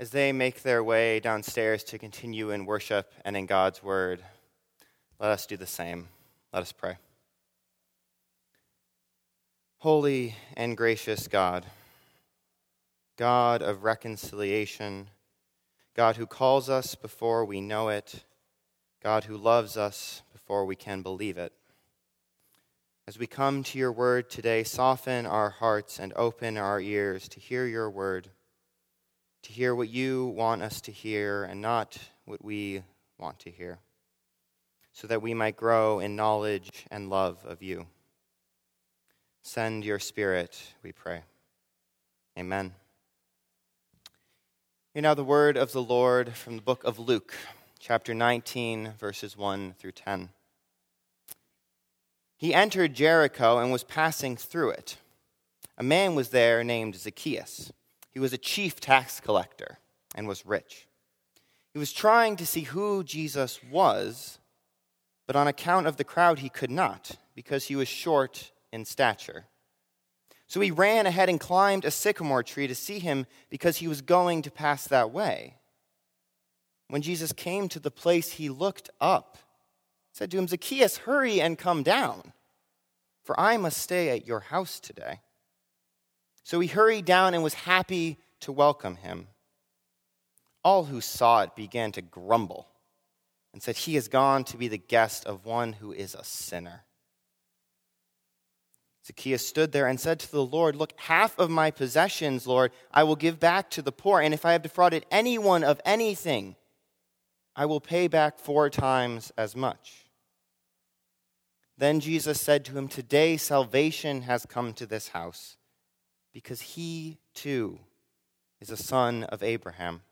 as they make their way downstairs to continue in worship and in God's word, let us do the same. Let us pray. Holy and gracious God, God of reconciliation, God who calls us before we know it, God who loves us before we can believe it. As we come to your word today, soften our hearts and open our ears to hear your word to hear what you want us to hear and not what we want to hear, so that we might grow in knowledge and love of you. Send your Spirit, we pray. Amen. Hear now the word of the Lord from the book of Luke, chapter 19, verses 1 through 10. He entered Jericho and was passing through it. A man was there named Zacchaeus. He was a chief tax collector and was rich. He was trying to see who Jesus was, but on account of the crowd, he could not, because he was short in stature. So he ran ahead and climbed a sycamore tree to see him because he was going to pass that way. When Jesus came to the place, he looked up, said to him, Zacchaeus, hurry and come down, for I must stay at your house today. So he hurried down and was happy to welcome him. All who saw it began to grumble and said, He has gone to be the guest of one who is a sinner. Zacchaeus stood there and said to the Lord, Look, half of my possessions, Lord, I will give back to the poor, and if I have defrauded anyone of anything, I will pay back four times as much. Then Jesus said to him, Today salvation has come to this house because he too is a son of Abraham.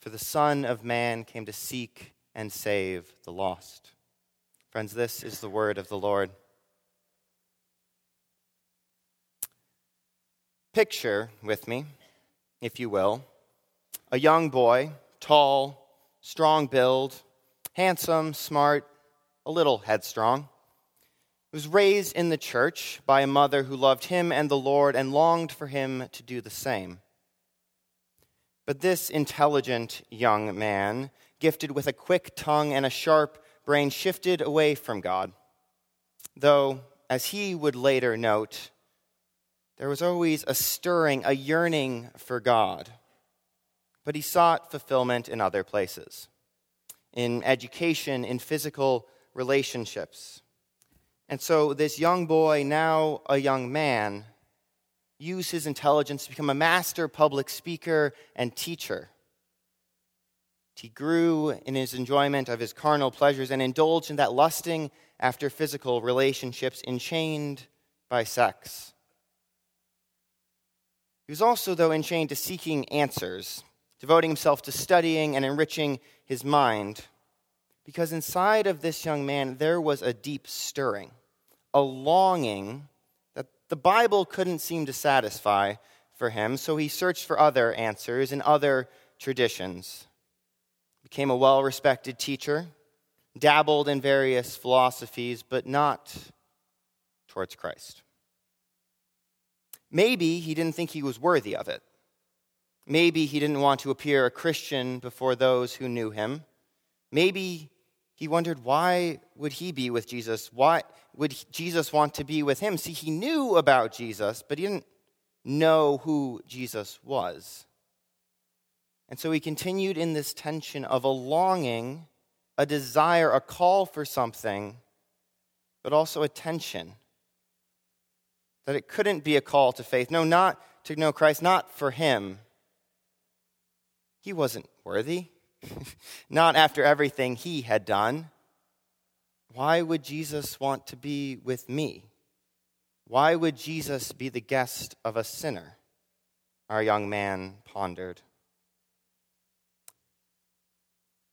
For the Son of Man came to seek and save the lost. Friends, this is the word of the Lord. Picture with me, if you will, a young boy, tall, strong build, handsome, smart, a little headstrong. Was raised in the church by a mother who loved him and the Lord and longed for him to do the same. But this intelligent young man, gifted with a quick tongue and a sharp brain, shifted away from God. Though, as he would later note, there was always a stirring, a yearning for God. But he sought fulfillment in other places in education, in physical relationships. And so, this young boy, now a young man, used his intelligence to become a master public speaker and teacher. He grew in his enjoyment of his carnal pleasures and indulged in that lusting after physical relationships enchained by sex. He was also, though, enchained to seeking answers, devoting himself to studying and enriching his mind, because inside of this young man there was a deep stirring a longing that the Bible couldn't seem to satisfy for him, so he searched for other answers in other traditions. Became a well respected teacher, dabbled in various philosophies, but not towards Christ. Maybe he didn't think he was worthy of it. Maybe he didn't want to appear a Christian before those who knew him. Maybe he wondered why would he be with Jesus? Why would Jesus want to be with him? See, he knew about Jesus, but he didn't know who Jesus was. And so he continued in this tension of a longing, a desire, a call for something, but also a tension. That it couldn't be a call to faith. No, not to know Christ, not for him. He wasn't worthy. not after everything he had done. Why would Jesus want to be with me? Why would Jesus be the guest of a sinner? Our young man pondered.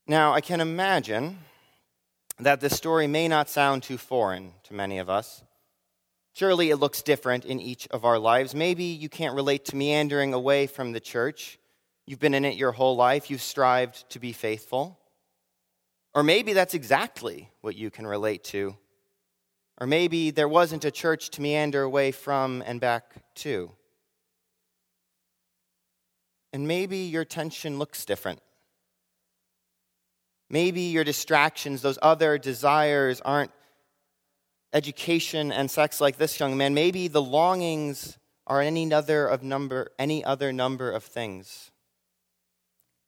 Now, I can imagine that this story may not sound too foreign to many of us. Surely it looks different in each of our lives. Maybe you can't relate to meandering away from the church You've been in it your whole life. You've strived to be faithful. Or maybe that's exactly what you can relate to. Or maybe there wasn't a church to meander away from and back to. And maybe your tension looks different. Maybe your distractions, those other desires, aren't education and sex like this young man. Maybe the longings are any other of number any other number of things.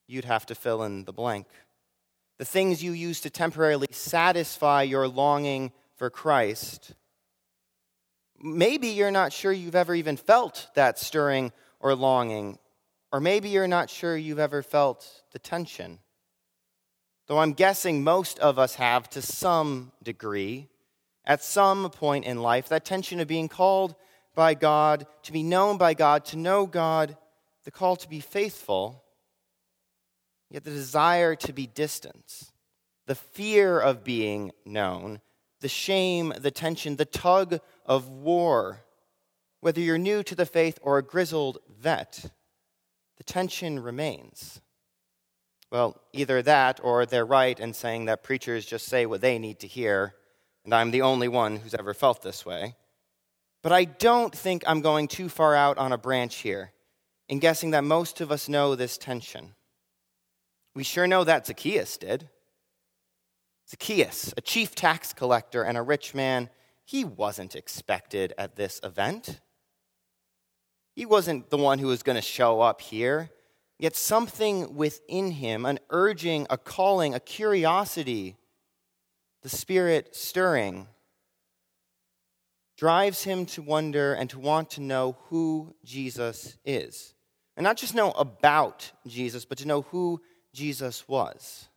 You'd have to fill in the blank. The things you use to temporarily satisfy your longing for Christ. Maybe you're not sure you've ever even felt that stirring or longing, or maybe you're not sure you've ever felt the tension though I'm guessing most of us have to some degree, at some point in life, that tension of being called by God, to be known by God, to know God, the call to be faithful, yet the desire to be distant, the fear of being known, the shame, the tension, the tug of war. Whether you're new to the faith or a grizzled vet, the tension remains. Well, either that or they're right in saying that preachers just say what they need to hear, and I'm the only one who's ever felt this way. But I don't think I'm going too far out on a branch here in guessing that most of us know this tension. We sure know that Zacchaeus did. Zacchaeus, a chief tax collector and a rich man, he wasn't expected at this event. He wasn't the one who was going to show up here. Yet something within him, an urging, a calling, a curiosity, the Spirit stirring, drives him to wonder and to want to know who Jesus is. And not just know about Jesus, but to know who Jesus was.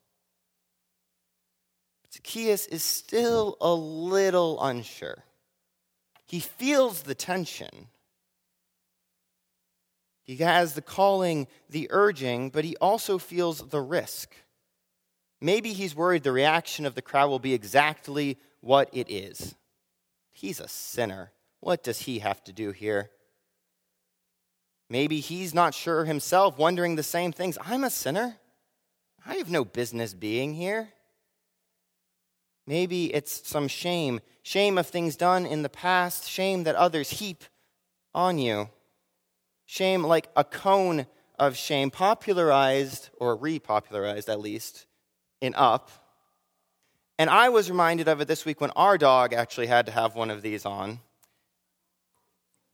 Zacchaeus is still a little unsure. He feels the tension. He has the calling, the urging, but he also feels the risk. Maybe he's worried the reaction of the crowd will be exactly what it is. He's a sinner. What does he have to do here? Maybe he's not sure himself, wondering the same things. I'm a sinner. I have no business being here. Maybe it's some shame shame of things done in the past, shame that others heap on you. Shame like a cone of shame, popularized, or repopularized at least, in Up. And I was reminded of it this week when our dog actually had to have one of these on.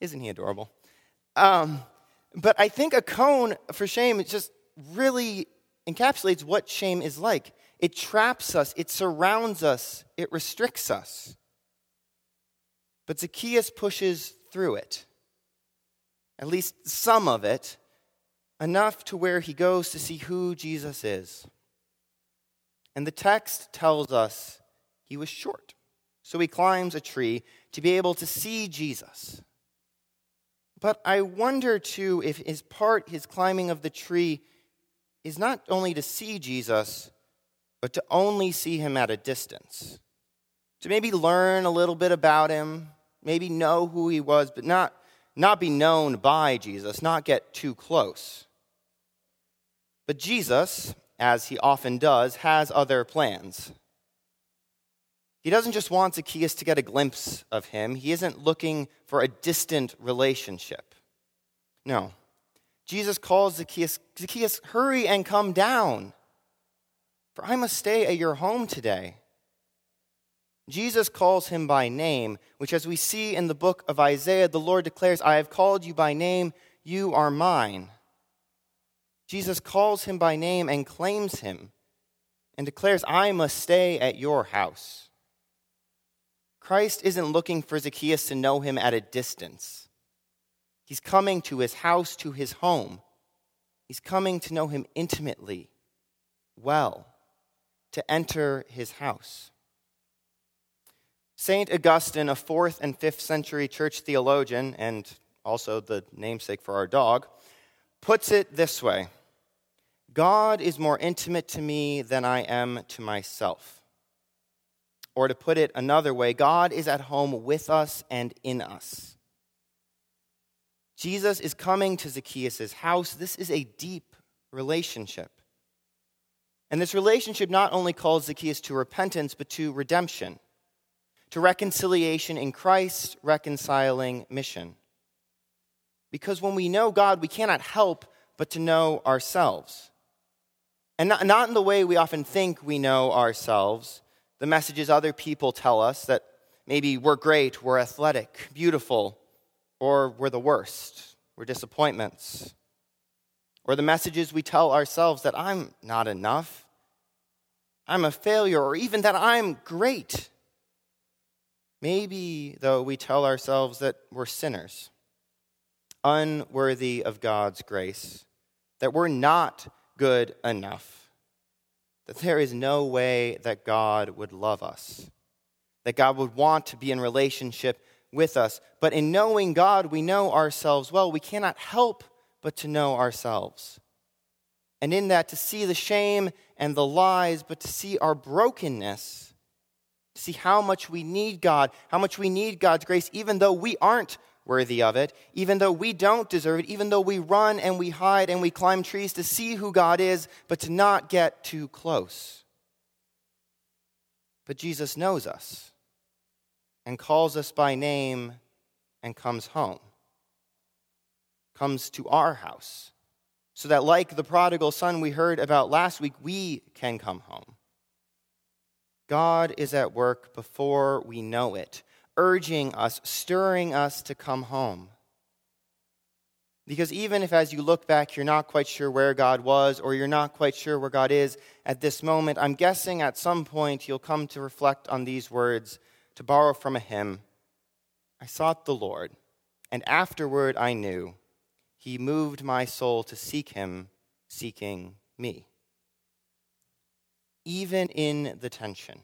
Isn't he adorable? Um, but I think a cone for shame is just really encapsulates what shame is like. It traps us, it surrounds us, it restricts us. But Zacchaeus pushes through it at least some of it, enough to where he goes to see who Jesus is. And the text tells us he was short. So he climbs a tree to be able to see Jesus. But I wonder too if his part, his climbing of the tree, is not only to see Jesus, but to only see him at a distance. To maybe learn a little bit about him, maybe know who he was, but not not be known by Jesus, not get too close. But Jesus, as he often does, has other plans. He doesn't just want Zacchaeus to get a glimpse of him, he isn't looking for a distant relationship. No. Jesus calls Zacchaeus, Zacchaeus, hurry and come down, for I must stay at your home today. Jesus calls him by name, which, as we see in the book of Isaiah, the Lord declares, I have called you by name, you are mine. Jesus calls him by name and claims him and declares, I must stay at your house. Christ isn't looking for Zacchaeus to know him at a distance. He's coming to his house, to his home. He's coming to know him intimately, well, to enter his house. St. Augustine, a fourth and fifth century church theologian, and also the namesake for our dog, puts it this way God is more intimate to me than I am to myself. Or to put it another way, God is at home with us and in us. Jesus is coming to Zacchaeus' house. This is a deep relationship. And this relationship not only calls Zacchaeus to repentance, but to redemption to reconciliation in Christ's reconciling mission. Because when we know God, we cannot help but to know ourselves. And not, not in the way we often think we know ourselves, the messages other people tell us that maybe we're great, we're athletic, beautiful, or we're the worst, we're disappointments. Or the messages we tell ourselves that I'm not enough, I'm a failure, or even that I'm great. Maybe, though, we tell ourselves that we're sinners, unworthy of God's grace, that we're not good enough, that there is no way that God would love us, that God would want to be in relationship with us. But in knowing God, we know ourselves well. We cannot help but to know ourselves. And in that, to see the shame and the lies, but to see our brokenness, to see how much we need God, how much we need God's grace, even though we aren't worthy of it, even though we don't deserve it, even though we run and we hide and we climb trees to see who God is, but to not get too close. But Jesus knows us and calls us by name and comes home, comes to our house, so that, like the prodigal son we heard about last week, we can come home. God is at work before we know it, urging us, stirring us to come home. Because even if, as you look back, you're not quite sure where God was or you're not quite sure where God is at this moment, I'm guessing at some point you'll come to reflect on these words to borrow from a hymn I sought the Lord, and afterward I knew he moved my soul to seek him, seeking me. Even in the tension,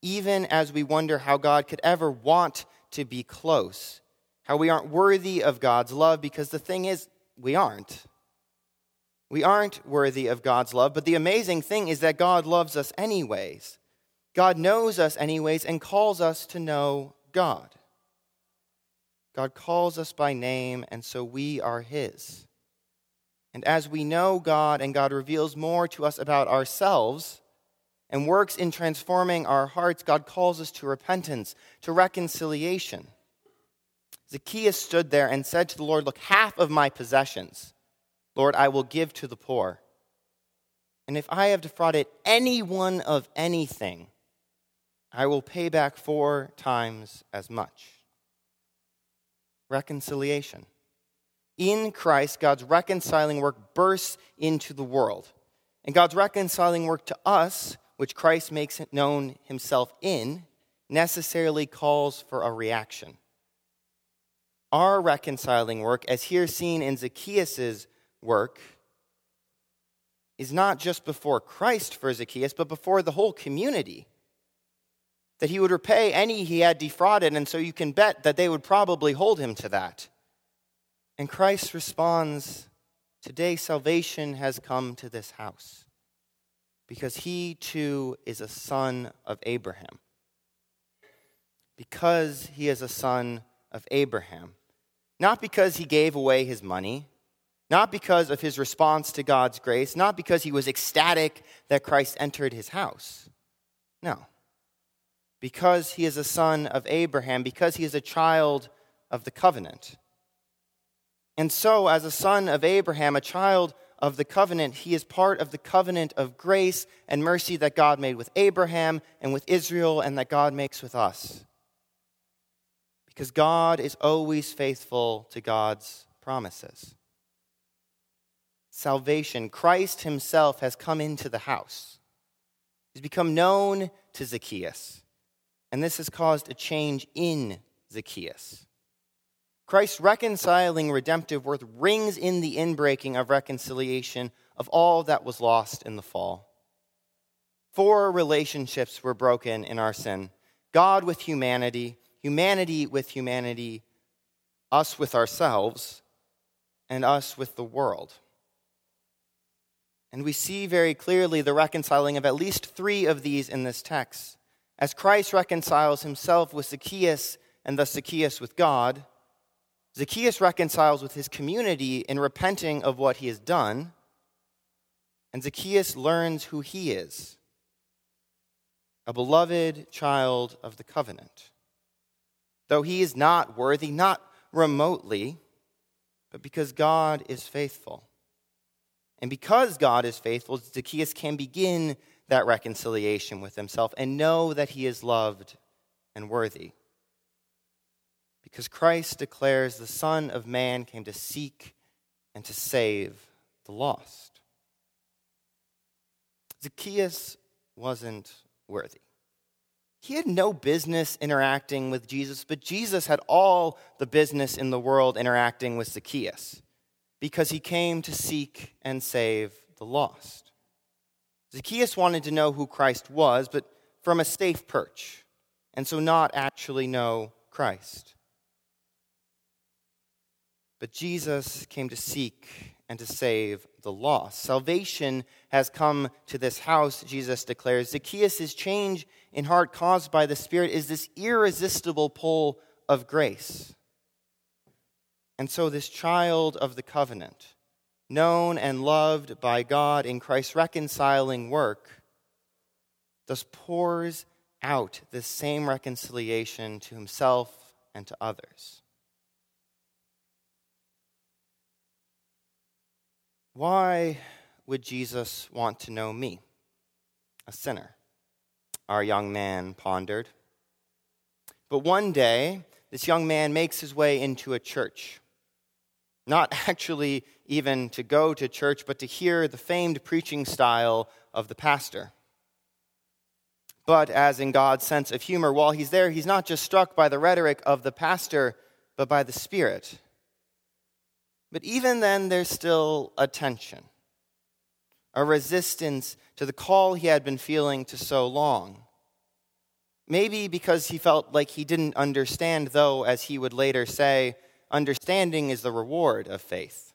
even as we wonder how God could ever want to be close, how we aren't worthy of God's love, because the thing is, we aren't. We aren't worthy of God's love, but the amazing thing is that God loves us anyways. God knows us anyways and calls us to know God. God calls us by name, and so we are His. And as we know God and God reveals more to us about ourselves and works in transforming our hearts, God calls us to repentance, to reconciliation. Zacchaeus stood there and said to the Lord, Look, half of my possessions, Lord, I will give to the poor. And if I have defrauded anyone of anything, I will pay back four times as much. Reconciliation. In Christ, God's reconciling work bursts into the world. And God's reconciling work to us, which Christ makes known himself in, necessarily calls for a reaction. Our reconciling work, as here seen in Zacchaeus' work, is not just before Christ for Zacchaeus, but before the whole community that he would repay any he had defrauded, and so you can bet that they would probably hold him to that. And Christ responds, Today salvation has come to this house, because he too is a son of Abraham. Because he is a son of Abraham. Not because he gave away his money, not because of his response to God's grace, not because he was ecstatic that Christ entered his house. No because he is a son of Abraham, because he is a child of the covenant. And so, as a son of Abraham, a child of the covenant, he is part of the covenant of grace and mercy that God made with Abraham and with Israel and that God makes with us. Because God is always faithful to God's promises. Salvation, Christ himself has come into the house. He's become known to Zacchaeus and this has caused a change in Zacchaeus. Christ's reconciling redemptive worth rings in the inbreaking of reconciliation of all that was lost in the fall. Four relationships were broken in our sin God with humanity, humanity with humanity, us with ourselves, and us with the world. And we see very clearly the reconciling of at least three of these in this text. As Christ reconciles himself with Zacchaeus and thus Zacchaeus with God, Zacchaeus reconciles with his community in repenting of what he has done, and Zacchaeus learns who he is a beloved child of the covenant. Though he is not worthy, not remotely, but because God is faithful. And because God is faithful, Zacchaeus can begin that reconciliation with himself and know that he is loved and worthy. Because Christ declares the Son of Man came to seek and to save the lost. Zacchaeus wasn't worthy. He had no business interacting with Jesus, but Jesus had all the business in the world interacting with Zacchaeus because he came to seek and save the lost. Zacchaeus wanted to know who Christ was, but from a safe perch, and so not actually know Christ. But Jesus came to seek and to save the lost. Salvation has come to this house, Jesus declares. Zacchaeus' change in heart caused by the Spirit is this irresistible pull of grace. And so, this child of the covenant, known and loved by God in Christ's reconciling work, thus pours out this same reconciliation to himself and to others. Why would Jesus want to know me, a sinner? Our young man pondered. But one day, this young man makes his way into a church not actually even to go to church, but to hear the famed preaching style of the pastor. But as in God's sense of humor, while he's there, he's not just struck by the rhetoric of the pastor, but by the Spirit. But even then, there's still a tension, a resistance to the call he had been feeling to so long. Maybe because he felt like he didn't understand, though, as he would later say, Understanding is the reward of faith.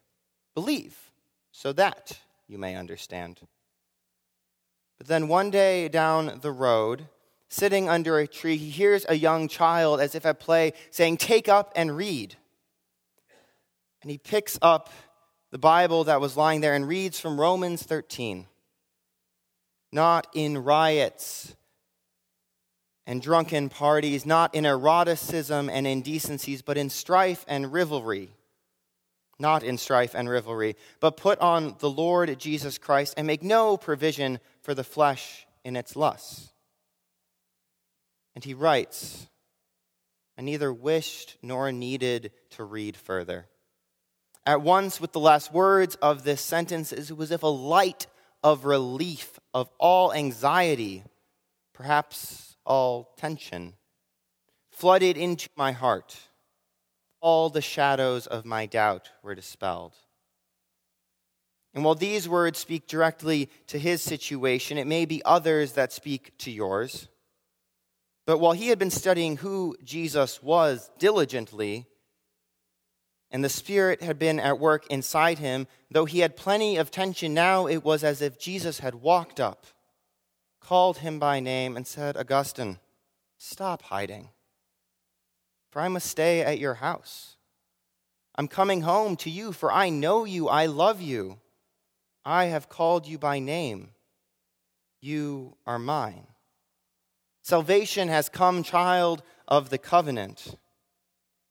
Believe so that you may understand. But then one day down the road, sitting under a tree, he hears a young child, as if at play, saying, Take up and read. And he picks up the Bible that was lying there and reads from Romans 13. Not in riots and drunken parties, not in eroticism and indecencies, but in strife and rivalry. Not in strife and rivalry, but put on the Lord Jesus Christ and make no provision for the flesh in its lusts. And he writes, I neither wished nor needed to read further. At once, with the last words of this sentence, it was as if a light of relief of all anxiety, perhaps all tension, flooded into my heart. All the shadows of my doubt were dispelled. And while these words speak directly to his situation, it may be others that speak to yours. But while he had been studying who Jesus was diligently, and the Spirit had been at work inside him, though he had plenty of tension, now it was as if Jesus had walked up called him by name, and said, Augustine, stop hiding, for I must stay at your house. I'm coming home to you, for I know you, I love you. I have called you by name. You are mine. Salvation has come, child of the covenant,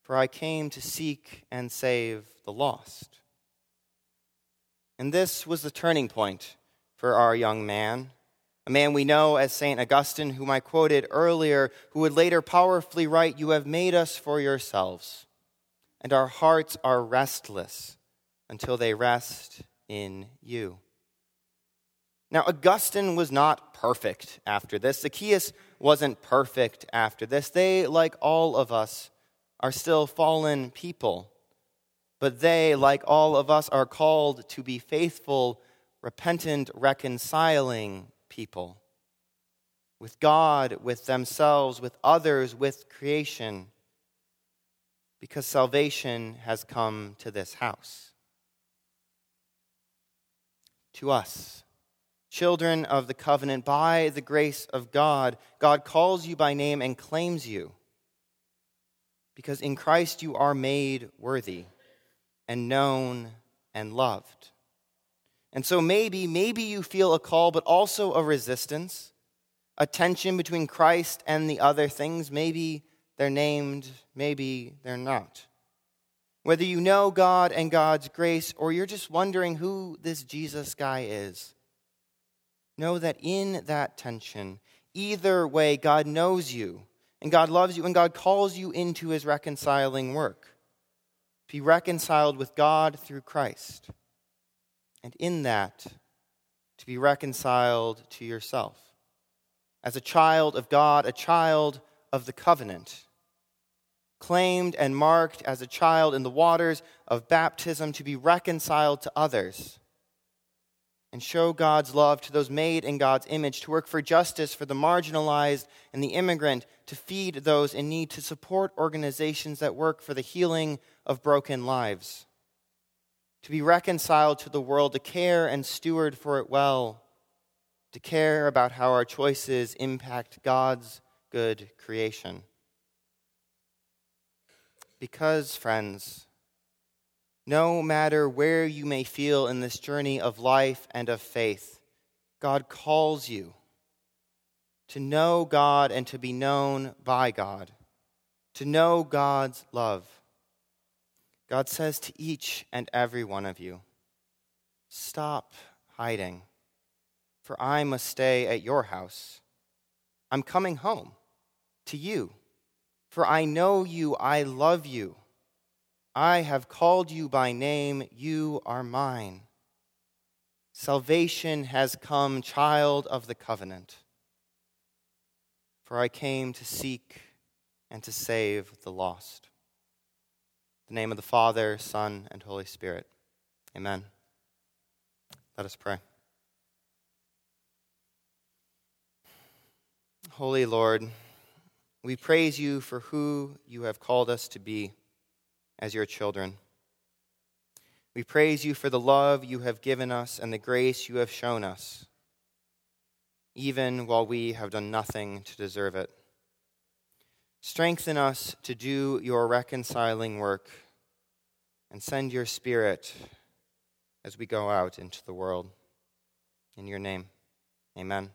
for I came to seek and save the lost. And this was the turning point for our young man a man we know as St. Augustine, whom I quoted earlier, who would later powerfully write, You have made us for yourselves, and our hearts are restless until they rest in you. Now, Augustine was not perfect after this. Zacchaeus wasn't perfect after this. They, like all of us, are still fallen people. But they, like all of us, are called to be faithful, repentant, reconciling people with God, with themselves, with others, with creation, because salvation has come to this house. To us, children of the covenant, by the grace of God, God calls you by name and claims you. Because in Christ you are made worthy and known and loved. And so maybe, maybe you feel a call, but also a resistance, a tension between Christ and the other things. Maybe they're named, maybe they're not. Whether you know God and God's grace, or you're just wondering who this Jesus guy is, know that in that tension, either way, God knows you, and God loves you, and God calls you into his reconciling work. Be reconciled with God through Christ. And in that, to be reconciled to yourself. As a child of God, a child of the covenant claimed and marked as a child in the waters of baptism to be reconciled to others and show God's love to those made in God's image, to work for justice for the marginalized and the immigrant, to feed those in need, to support organizations that work for the healing of broken lives, to be reconciled to the world, to care and steward for it well, to care about how our choices impact God's good creation. Because, friends, no matter where you may feel in this journey of life and of faith, God calls you to know God and to be known by God, to know God's love. God says to each and every one of you, Stop hiding, for I must stay at your house. I'm coming home to you. For I know you, I love you. I have called you by name, you are mine. Salvation has come, child of the covenant. For I came to seek and to save the lost. The name of the Father, Son, and Holy Spirit. Amen. Let us pray. Holy Lord, we praise you for who you have called us to be as your children. We praise you for the love you have given us and the grace you have shown us, even while we have done nothing to deserve it. Strengthen us to do your reconciling work and send your Spirit as we go out into the world. In your name, amen.